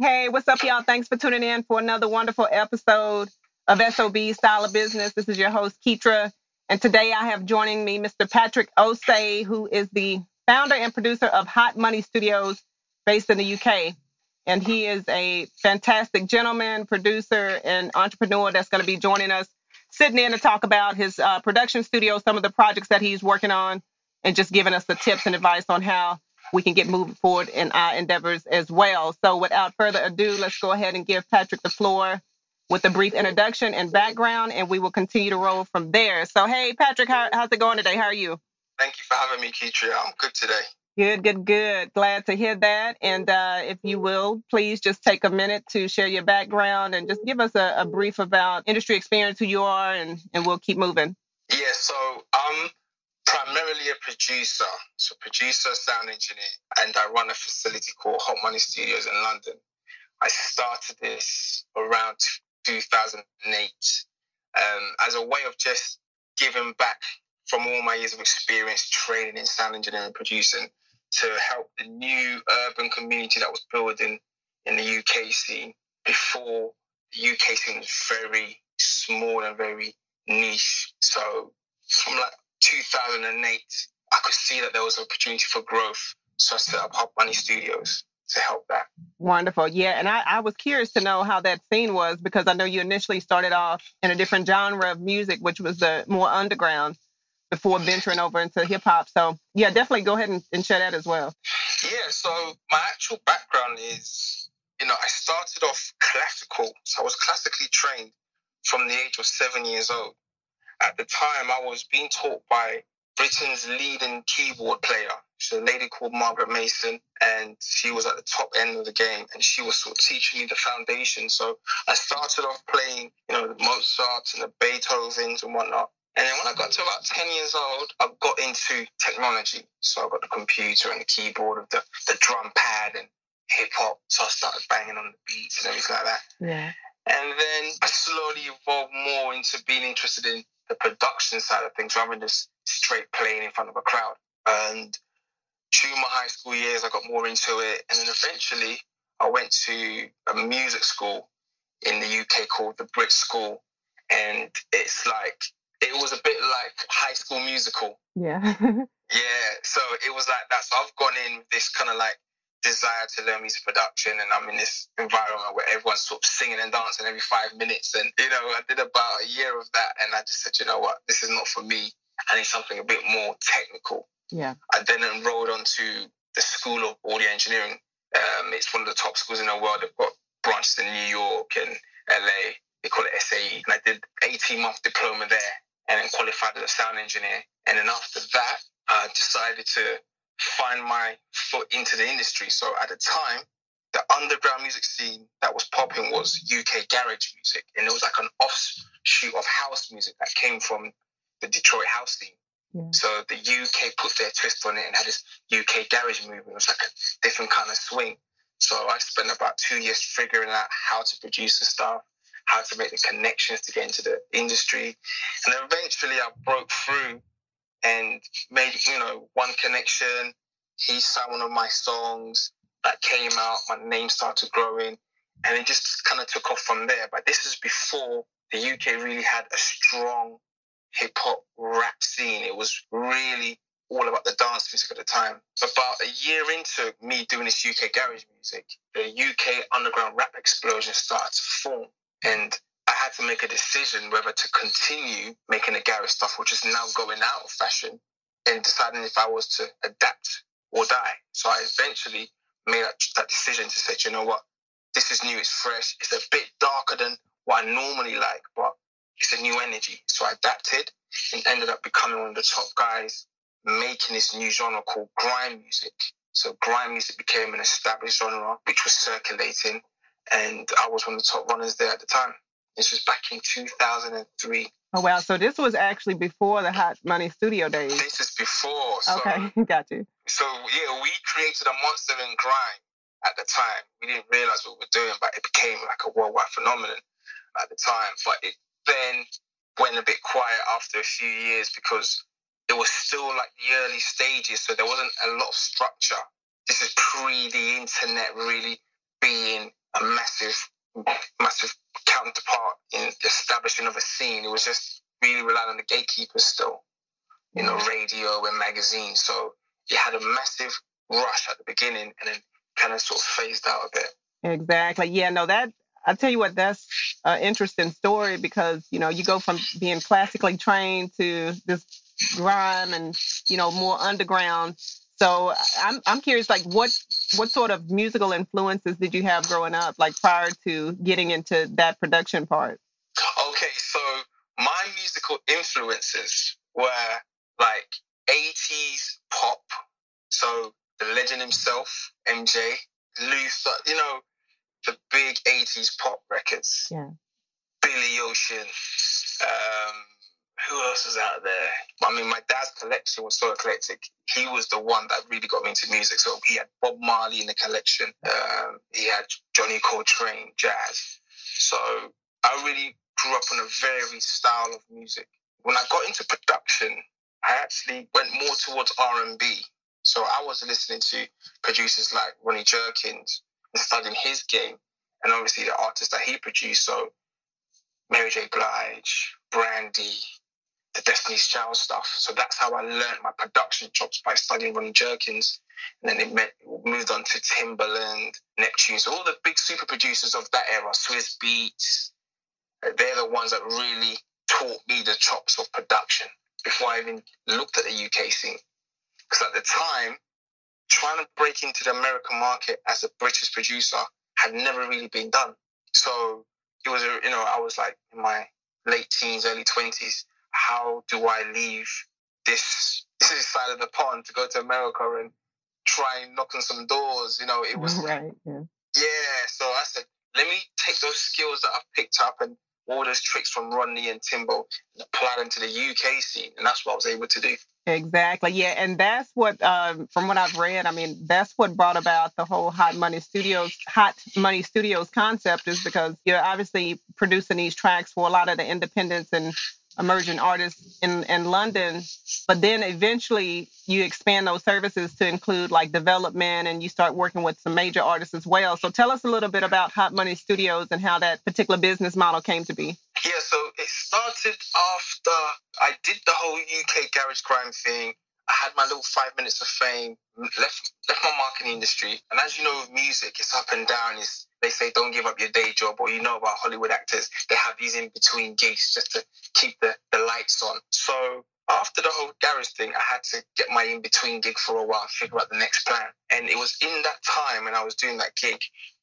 Hey, what's up, y'all? Thanks for tuning in for another wonderful episode of SOB Style of Business. This is your host, Keetra. And today I have joining me Mr. Patrick Osei, who is the founder and producer of Hot Money Studios based in the UK. And he is a fantastic gentleman, producer, and entrepreneur that's going to be joining us, sitting in to talk about his uh, production studio, some of the projects that he's working on, and just giving us the tips and advice on how we can get moving forward in our endeavors as well. So without further ado, let's go ahead and give Patrick the floor with a brief introduction and background, and we will continue to roll from there. So, hey, Patrick, how, how's it going today? How are you? Thank you for having me, Keetria. I'm good today. Good, good, good. Glad to hear that. And uh, if you will, please just take a minute to share your background and just give us a, a brief about industry experience, who you are, and, and we'll keep moving. Yeah, so um, primarily a producer, so producer, sound engineer, and I run a facility called Hot Money Studios in London. I started this around 2008 um, as a way of just giving back from all my years of experience training in sound engineering and producing to help the new urban community that was building in the UK scene before the UK scene was very small and very niche. So from like 2008, I could see that there was an opportunity for growth. So I set up Hot Money Studios to help that. Wonderful. Yeah. And I, I was curious to know how that scene was because I know you initially started off in a different genre of music, which was the more underground before venturing over into hip hop. So yeah, definitely go ahead and, and share that as well. Yeah. So my actual background is, you know, I started off classical. So I was classically trained from the age of seven years old. At the time, I was being taught by Britain's leading keyboard player. She's a lady called Margaret Mason, and she was at the top end of the game, and she was sort of teaching me the foundation. So I started off playing, you know, the Mozarts and the Beethovens and whatnot. And then when I got to about 10 years old, I got into technology. So I got the computer and the keyboard of the, the drum pad and hip hop. So I started banging on the beats and everything like that. Yeah. And then I slowly evolved more into being interested in the production side of things rather than just straight playing in front of a crowd. And through my high school years, I got more into it. And then eventually, I went to a music school in the UK called the Brit School. And it's like, it was a bit like high school musical. Yeah. yeah. So it was like that. So I've gone in with this kind of like desire to learn music production and I'm in this environment where everyone's sort of singing and dancing every five minutes and you know I did about a year of that and I just said you know what? This is not for me. I need something a bit more technical. Yeah. I then enrolled onto the School of Audio Engineering. Um, it's one of the top schools in the world. They've got branches in New York and LA they call it SAE and I did 18 month diploma there and then qualified as a sound engineer. And then after that I decided to find my foot into the industry. So at the time, the underground music scene that was popping was UK garage music, and it was like an offshoot of house music that came from the Detroit house scene. Yeah. So the UK put their twist on it and had this UK garage movement. It was like a different kind of swing. So I spent about two years figuring out how to produce the stuff, how to make the connections to get into the industry, and eventually I broke through and made you know one connection. He sang one of my songs that came out. My name started growing, and it just kind of took off from there. But this is before the UK really had a strong hip hop rap scene. It was really all about the dance music at the time. About a year into me doing this UK garage music, the UK underground rap explosion started to form. And had to make a decision whether to continue making the garage stuff, which is now going out of fashion, and deciding if I was to adapt or die. So I eventually made that, that decision to say, you know what, this is new, it's fresh, it's a bit darker than what I normally like, but it's a new energy. So I adapted and ended up becoming one of the top guys making this new genre called grime music. So grime music became an established genre which was circulating, and I was one of the top runners there at the time. This was back in 2003. Oh wow! So this was actually before the Hot Money Studio days. This is before. So, okay, got you. So yeah, we created a monster in grime at the time. We didn't realize what we were doing, but it became like a worldwide phenomenon at the time. But it then went a bit quiet after a few years because it was still like the early stages, so there wasn't a lot of structure. This is pre the internet really being a massive, massive counterpart in the establishment of a scene. It was just really relying on the gatekeepers still, you know, mm-hmm. radio and magazines. So you had a massive rush at the beginning and then kind of sort of phased out a bit. Exactly. Yeah, no, that I tell you what, that's an interesting story because you know you go from being classically trained to this grime and you know more underground. So I'm I'm curious, like what what sort of musical influences did you have growing up, like prior to getting into that production part? Okay, so my musical influences were like 80s pop. So the legend himself, MJ, Luther, you know, the big 80s pop records. Yeah. Billy Ocean. Um, who else was out there? I mean, my dad's collection was so eclectic. He was the one that really got me into music. So he had Bob Marley in the collection. Um, he had Johnny Coltrane, jazz. So I really grew up on a varied style of music. When I got into production, I actually went more towards R&B. So I was listening to producers like Ronnie Jerkins and studying his game, and obviously the artists that he produced. So Mary J. Blige, Brandy, Destiny's stuff. So that's how I learned my production chops by studying Ronnie Jerkins. And then it met, moved on to Timbaland, Neptune. So all the big super producers of that era, Swizz Beatz, they're the ones that really taught me the chops of production before I even looked at the UK scene. Because at the time, trying to break into the American market as a British producer had never really been done. So it was, you know, I was like in my late teens, early 20s. How do I leave this, this side of the pond to go to America and try and knock on some doors? You know, it was right. Yeah. yeah. So I said, let me take those skills that I've picked up and all those tricks from Ronnie and Timbo and apply them to the UK scene. And that's what I was able to do. Exactly. Yeah. And that's what, um, from what I've read, I mean, that's what brought about the whole Hot Money Studios, Hot Money Studios concept is because you're obviously producing these tracks for a lot of the independents and emerging artists in, in London. But then eventually you expand those services to include like development and you start working with some major artists as well. So tell us a little bit about Hot Money Studios and how that particular business model came to be. Yeah, so it started after I did the whole UK garage grime thing. I had my little five minutes of fame, left left my marketing industry, and as you know, with music, it's up and down. It's they say don't give up your day job, or you know about Hollywood actors, they have these in between gigs just to keep the, the lights on. So after the whole garage thing, I had to get my in between gig for a while, figure out the next plan. And it was in that time when I was doing that gig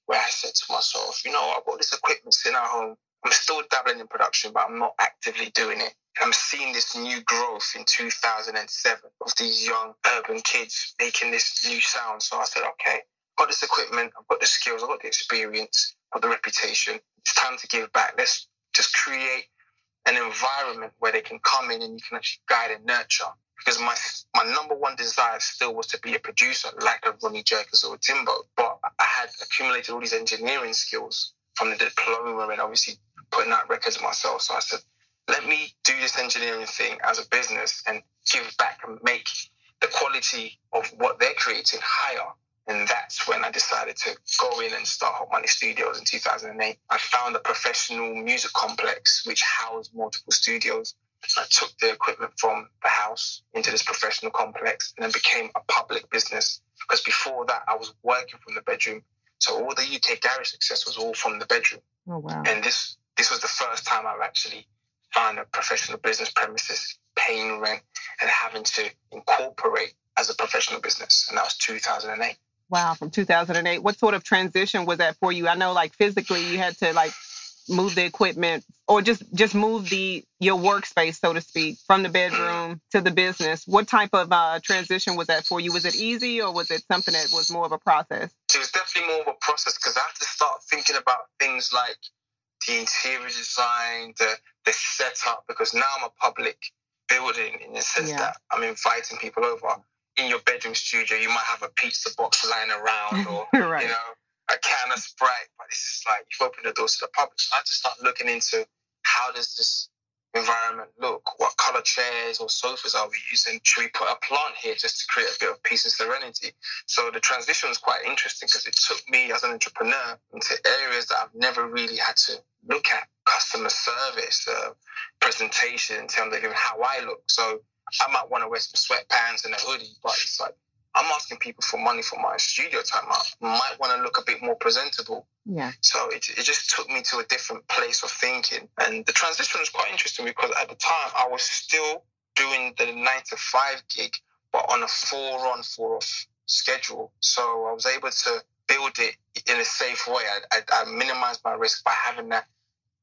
where I said to myself, you know, I've got this equipment sitting at home. I'm still dabbling in production, but I'm not actively doing it. I'm seeing this new growth in 2007 of these young urban kids making this new sound. So I said, okay, I've got this equipment, I've got the skills, I've got the experience, I've got the reputation. It's time to give back. Let's just create an environment where they can come in and you can actually guide and nurture. Because my my number one desire still was to be a producer, like a Ronnie Jerkins or a Timbo. But I had accumulated all these engineering skills from the diploma and obviously putting out records myself. So I said, let me do this engineering thing as a business and give back and make the quality of what they're creating higher. And that's when I decided to go in and start Hot Money Studios in 2008. I found a professional music complex which housed multiple studios. I took the equipment from the house into this professional complex and then became a public business. Because before that, I was working from the bedroom. So all the UK garage success was all from the bedroom. Oh, wow. And this this was the first time I've actually found a professional business premises, paying rent, and having to incorporate as a professional business. And that was 2008. Wow, from 2008. What sort of transition was that for you? I know, like physically, you had to like move the equipment or just just move the your workspace, so to speak, from the bedroom to the business. What type of uh, transition was that for you? Was it easy or was it something that was more of a process? It was definitely more of a process because I had to start thinking about things like the interior design, the the setup, because now I'm a public building in the sense yeah. that I'm inviting people over. In your bedroom studio, you might have a pizza box lying around, or right. you know, a can of Sprite. But this is like you've opened the doors to the public. So I to start looking into how does this environment look? What color chairs or sofas are we using? Should we put a plant here just to create a bit of peace and serenity? So the transition was quite interesting because it took me as an entrepreneur into areas that I've never really had to look at customer service, uh, presentation in terms of even how I look. So I might want to wear some sweatpants and a hoodie, but it's like I'm asking people for money for my studio time. I might want to look a bit more presentable. Yeah. So it, it just took me to a different place of thinking. And the transition was quite interesting because at the time I was still doing the nine to five gig, but on a four on, four off schedule. So I was able to build it in a safe way. I, I, I minimized my risk by having that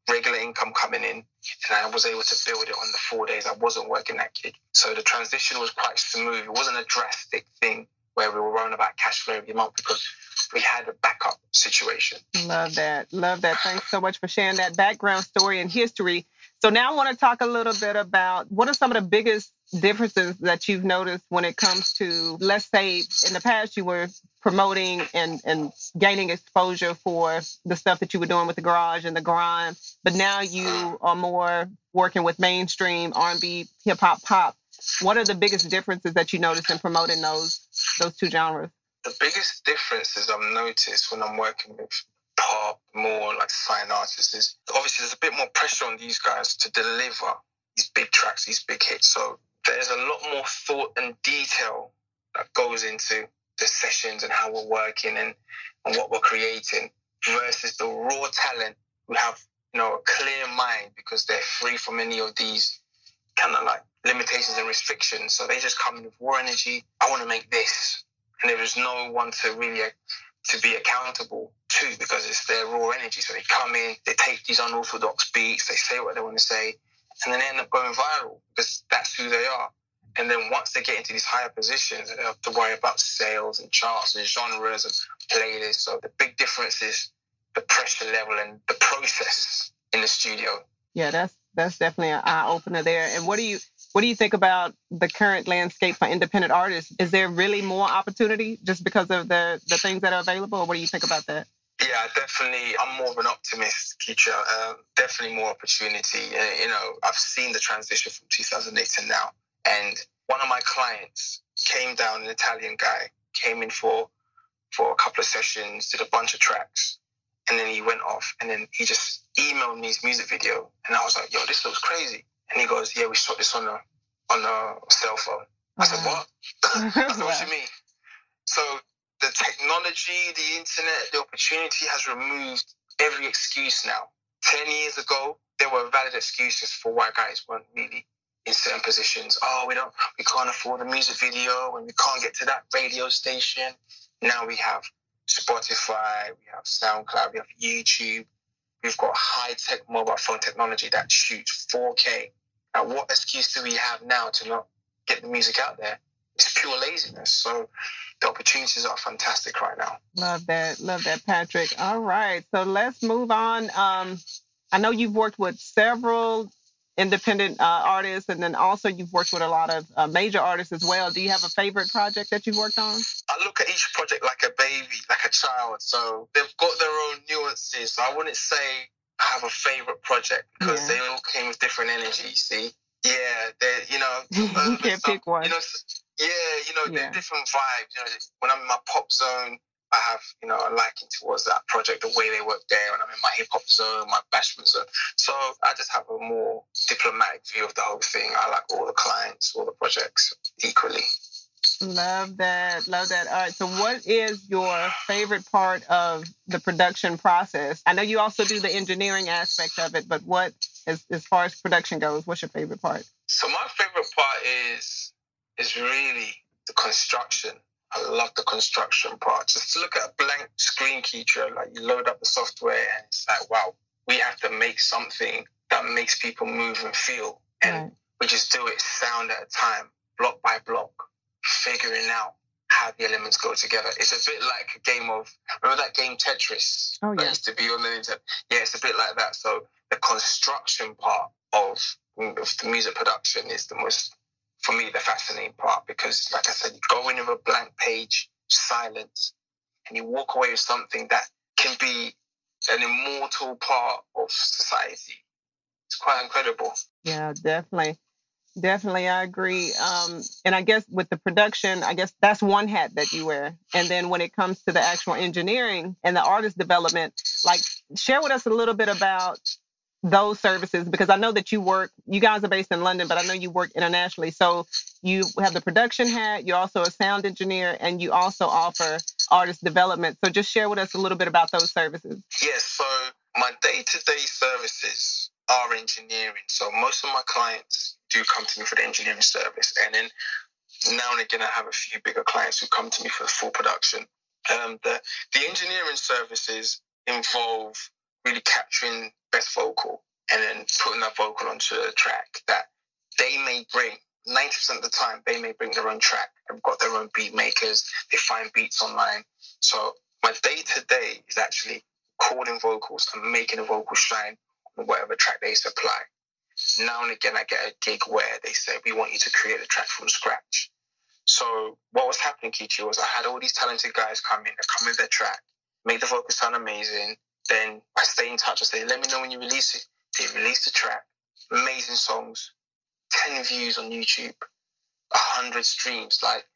regular income coming in, and I was able to build it on the four days I wasn't working that gig. So the transition was quite smooth. It wasn't a drastic thing where we were worrying about cash flow every month because we had a backup situation. Love that. Love that. Thanks so much for sharing that background story and history. So now I want to talk a little bit about what are some of the biggest differences that you've noticed when it comes to, let's say, in the past you were promoting and, and gaining exposure for the stuff that you were doing with the garage and the grime. but now you are more working with mainstream R&B, hip hop, pop. What are the biggest differences that you notice in promoting those those two genres? The biggest differences I've noticed when I'm working with pop, more like sign artists is obviously there's a bit more pressure on these guys to deliver these big tracks, these big hits. So there's a lot more thought and detail that goes into the sessions and how we're working and, and what we're creating versus the raw talent who have you know a clear mind because they're free from any of these kind of like limitations and restrictions. So they just come in with raw energy. I want to make this, and there is no one to really to be accountable to because it's their raw energy. So they come in, they take these unorthodox beats, they say what they want to say, and then they end up going viral because that's who they are. And then once they get into these higher positions, they have to worry about sales and charts and genres and playlists. So the big difference is the pressure level and the process in the studio. Yeah, that's that's definitely an eye opener there. And what do you what do you think about the current landscape for independent artists? Is there really more opportunity just because of the the things that are available? Or what do you think about that? Yeah, definitely. I'm more of an optimist, Keisha. Um, definitely more opportunity. Uh, you know, I've seen the transition from 2008 to now. And one of my clients came down, an Italian guy, came in for for a couple of sessions, did a bunch of tracks, and then he went off. And then he just emailed me his music video, and I was like, "Yo, this looks crazy." And he goes, "Yeah, we shot this on a on a cell phone." I said, "What?" I said, "What do you mean?" So the technology, the internet, the opportunity has removed every excuse now. Ten years ago, there were valid excuses for why guys weren't really in certain positions. Oh, we don't, we can't afford a music video, and we can't get to that radio station. Now we have Spotify, we have SoundCloud, we have YouTube. We've got high tech mobile phone technology that shoots 4K. Now, what excuse do we have now to not get the music out there? It's pure laziness. So the opportunities are fantastic right now. Love that. Love that, Patrick. All right. So let's move on. Um, I know you've worked with several independent uh, artists, and then also you've worked with a lot of uh, major artists as well. Do you have a favorite project that you've worked on? I look at each project like a baby, like a child. So they've got their own nuances. So I wouldn't say I have a favorite project because yeah. they all came with different energies. See, yeah, they you know you can't pick one. You know, yeah, you know, yeah. different vibes. You know, when I'm in my pop zone, I have, you know, a liking towards that project, the way they work there, and I'm in my hip hop zone, my bashment zone. So I just have a more diplomatic view of the whole thing. I like all the clients, all the projects equally. Love that. Love that. All right. So, what is your favorite part of the production process? I know you also do the engineering aspect of it, but what, as, as far as production goes, what's your favorite part? So, my favorite part is is really the construction I love the construction part. Just look at a blank screen Keetria, like you load up the software and it's like, wow, we have to make something that makes people move and feel. And right. we just do it sound at a time, block by block, figuring out how the elements go together. It's a bit like a game of remember that game Tetris oh, yeah. that used to be on the internet. Yeah, it's a bit like that. So the construction part of, of the music production is the most for me the fascinating part because like I said, you go in with a blank page, silence, and you walk away with something that can be an immortal part of society. It's quite incredible. Yeah, definitely. Definitely, I agree. Um, and I guess with the production, I guess that's one hat that you wear. And then when it comes to the actual engineering and the artist development, like share with us a little bit about those services because I know that you work, you guys are based in London, but I know you work internationally. So you have the production hat, you're also a sound engineer, and you also offer artist development. So just share with us a little bit about those services. Yes. So my day to day services are engineering. So most of my clients do come to me for the engineering service. And then now and again, I have a few bigger clients who come to me for the full production. Um, the, the engineering services involve really capturing best vocal and then putting that vocal onto a track that they may bring. 90% of the time, they may bring their own track. They've got their own beat makers. They find beats online. So my day to day is actually recording vocals and making a vocal shine on whatever track they supply. Now and again, I get a gig where they say, we want you to create a track from scratch. So what was happening, Kichi, was I had all these talented guys come in, they come with their track, make the vocals sound amazing. Then I stay in touch. I say, let me know when you release it. They release the track, amazing songs, 10 views on YouTube, 100 streams, like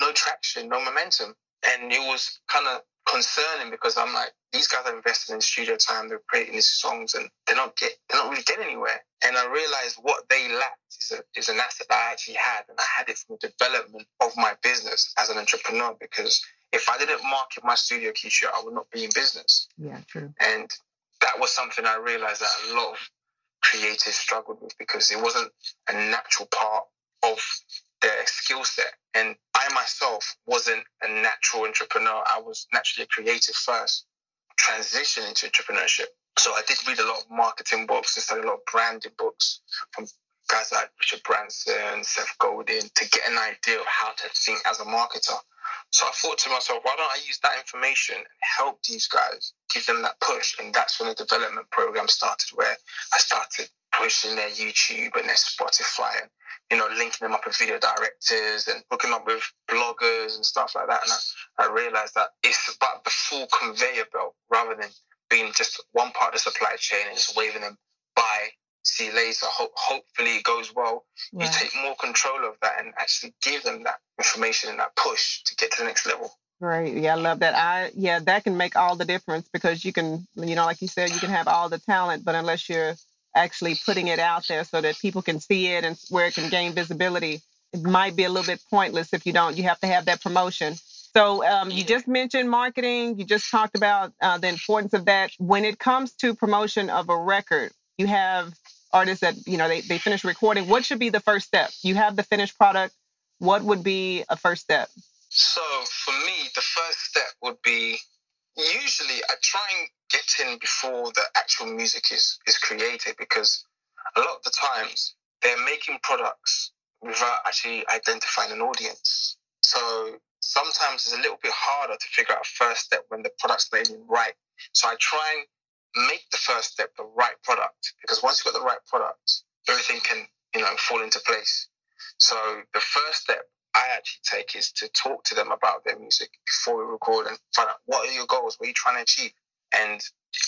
no traction, no momentum. And it was kind of concerning because I'm like, these guys are investing in studio time, they're creating these songs and they're not get they're not really getting anywhere. And I realized what they lacked is, a, is an asset that I actually had and I had it from the development of my business as an entrepreneur because if I didn't market my studio Keisha, I would not be in business. Yeah, true. And that was something I realized that a lot of creatives struggled with because it wasn't a natural part of their skill set. And I myself wasn't a natural entrepreneur. I was naturally a creative first, transition into entrepreneurship. So I did read a lot of marketing books and study a lot of branding books from guys like Richard Branson, Seth Godin to get an idea of how to think as a marketer. So I thought to myself, why don't I use that information and help these guys, give them that push? And that's when the development program started, where I started pushing their YouTube and their Spotify and, you know, linking them up with video directors and hooking up with bloggers and stuff like that. And I, I realized that it's about the full conveyor belt rather than being just one part of the supply chain and just waving them see later. Ho- hopefully it goes well. You take more control of that and actually give them that information and that push to get to the next level. Right. Yeah, I love that. I yeah, that can make all the difference because you can, you know, like you said, you can have all the talent, but unless you're actually putting it out there so that people can see it and where it can gain visibility, it might be a little bit pointless if you don't. You have to have that promotion. So um, you just mentioned marketing. You just talked about uh, the importance of that. When it comes to promotion of a record, you have artists that you know they, they finish recording what should be the first step? You have the finished product what would be a first step? So for me the first step would be usually i try and get in before the actual music is is created because a lot of the times they're making products without actually identifying an audience. So sometimes it's a little bit harder to figure out a first step when the product's not even right. So i try and make the first step the right product because once you've got the right product, everything can, you know, fall into place. So the first step I actually take is to talk to them about their music before we record and find out what are your goals, what are you trying to achieve. And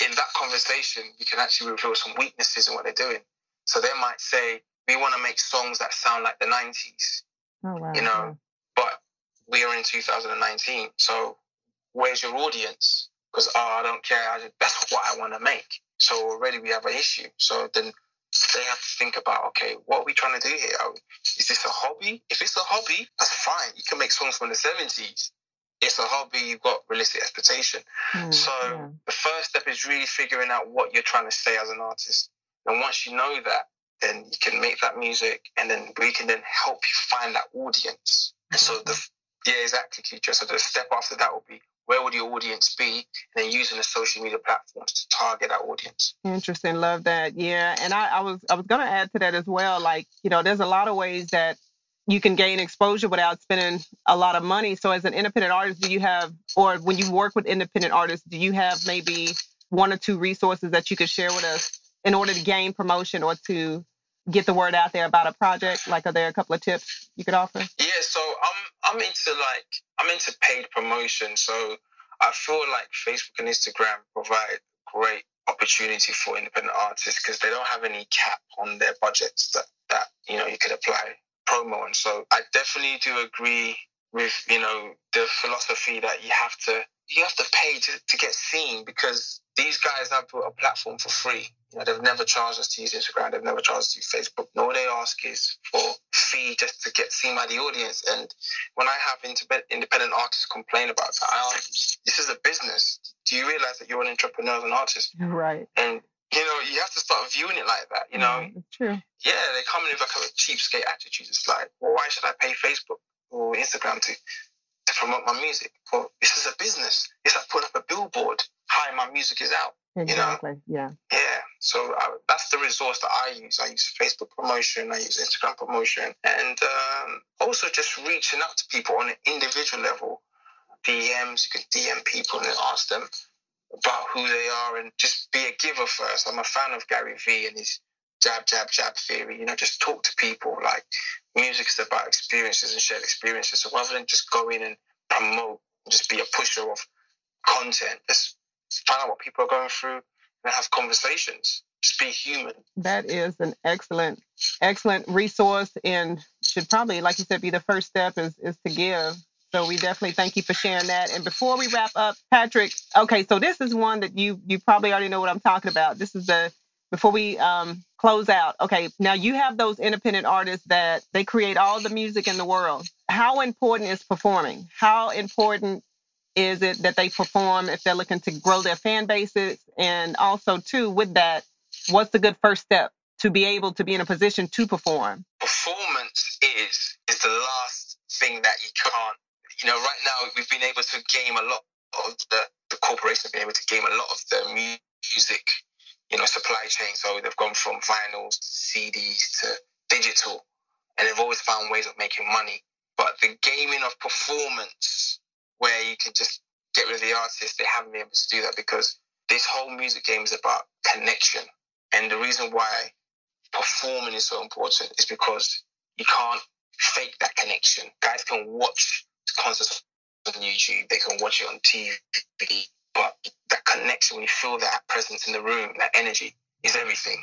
in that conversation, you can actually reveal some weaknesses in what they're doing. So they might say, we want to make songs that sound like the 90s, oh, wow. you know, but we are in 2019. So where's your audience? Because oh, I don't care. I just, that's what I want to make. So already we have an issue. So then they have to think about okay, what are we trying to do here? Is this a hobby? If it's a hobby, that's fine. You can make songs from the seventies. It's a hobby. You've got realistic expectation. Mm, so yeah. the first step is really figuring out what you're trying to say as an artist. And once you know that, then you can make that music, and then we can then help you find that audience. Mm-hmm. So the yeah, exactly, Keisha. So the step after that will be where would your audience be, and then using the social media platforms to target that audience. Interesting, love that. Yeah, and I, I was I was gonna add to that as well. Like you know, there's a lot of ways that you can gain exposure without spending a lot of money. So as an independent artist, do you have, or when you work with independent artists, do you have maybe one or two resources that you could share with us in order to gain promotion or to get the word out there about a project? Like, are there a couple of tips you could offer? Yeah, so I'm I'm into like I'm into paid promotion. So I feel like Facebook and Instagram provide great opportunity for independent artists because they don't have any cap on their budgets that, that you know you could apply promo and so I definitely do agree with you know the philosophy that you have to you have to pay to, to get seen because these guys have built a platform for free. You know, they've never charged us to use Instagram, they've never charged us to use Facebook. And all they ask is for fee just to get seen by the audience. And when I have independent artists complain about that, I ask, this is a business. Do you realize that you're an entrepreneur and artist? Right. And you know, you have to start viewing it like that. You know, yeah, true. Yeah, they come in with like a cheapskate attitude. It's like, well, why should I pay Facebook or Instagram to to promote my music. Well, this is a business. It's like putting up a billboard. Hi, my music is out. Exactly. You know? Yeah. Yeah. So I, that's the resource that I use. I use Facebook promotion. I use Instagram promotion, and um, also just reaching out to people on an individual level. DMs. You can DM people and ask them about who they are, and just be a giver first. I'm a fan of Gary Vee and his jab, jab, jab theory. You know, just talk to people. Like music is about experiences and shared experiences. So rather than just go in and promote, just be a pusher of content, just find out what people are going through and have conversations. Just be human. That is an excellent, excellent resource and should probably, like you said, be the first step is is to give. So we definitely thank you for sharing that. And before we wrap up, Patrick, okay, so this is one that you you probably already know what I'm talking about. This is the before we um, close out, okay, now you have those independent artists that they create all the music in the world. How important is performing? How important is it that they perform if they're looking to grow their fan bases? And also, too, with that, what's the good first step to be able to be in a position to perform? Performance is is the last thing that you can't. You know, right now we've been able to game a lot of the the corporation have been able to game a lot of the music you know, supply chain. So they've gone from vinyls to CDs to digital, and they've always found ways of making money. But the gaming of performance, where you can just get rid of the artist, they haven't been able to do that because this whole music game is about connection. And the reason why performing is so important is because you can't fake that connection. Guys can watch concerts on YouTube, they can watch it on TV, but that connection, when you feel that presence in the room, that energy is everything.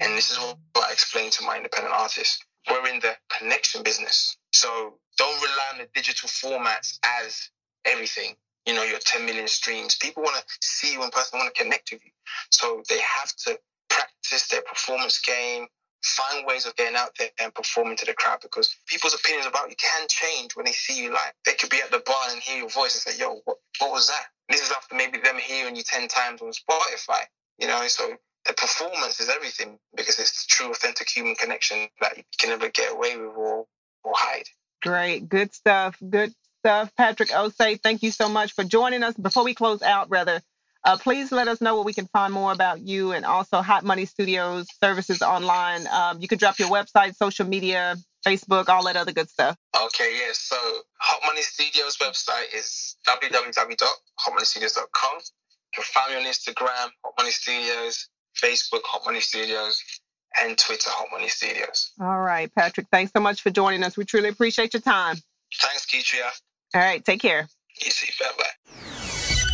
And this is what I explain to my independent artists. We're in the connection business. So don't rely on the digital formats as everything. You know, your 10 million streams. People want to see you in person, want to connect with you. So they have to practice their performance game, find ways of getting out there and performing to the crowd because people's opinions about you can change when they see you live. They could be at the bar and hear your voice and say, yo, what, what was that? This is after maybe them hearing you 10 times on Spotify, you know, so the performance is everything because it's the true, authentic human connection that you can never get away with or, or hide. Great. Good stuff. Good stuff. Patrick Osei, thank you so much for joining us. Before we close out, rather, uh, please let us know where we can find more about you and also Hot Money Studios services online. Um, you can drop your website, social media, Facebook, all that other good stuff. Okay, yeah. So Hot Money Studios website is www.hotmoneystudios.com. You can find me on Instagram, Hot Money Studios, Facebook, Hot Money Studios, and Twitter, Hot Money Studios. All right, Patrick. Thanks so much for joining us. We truly appreciate your time. Thanks, Keetria. All right, take care. You too. Bye bye.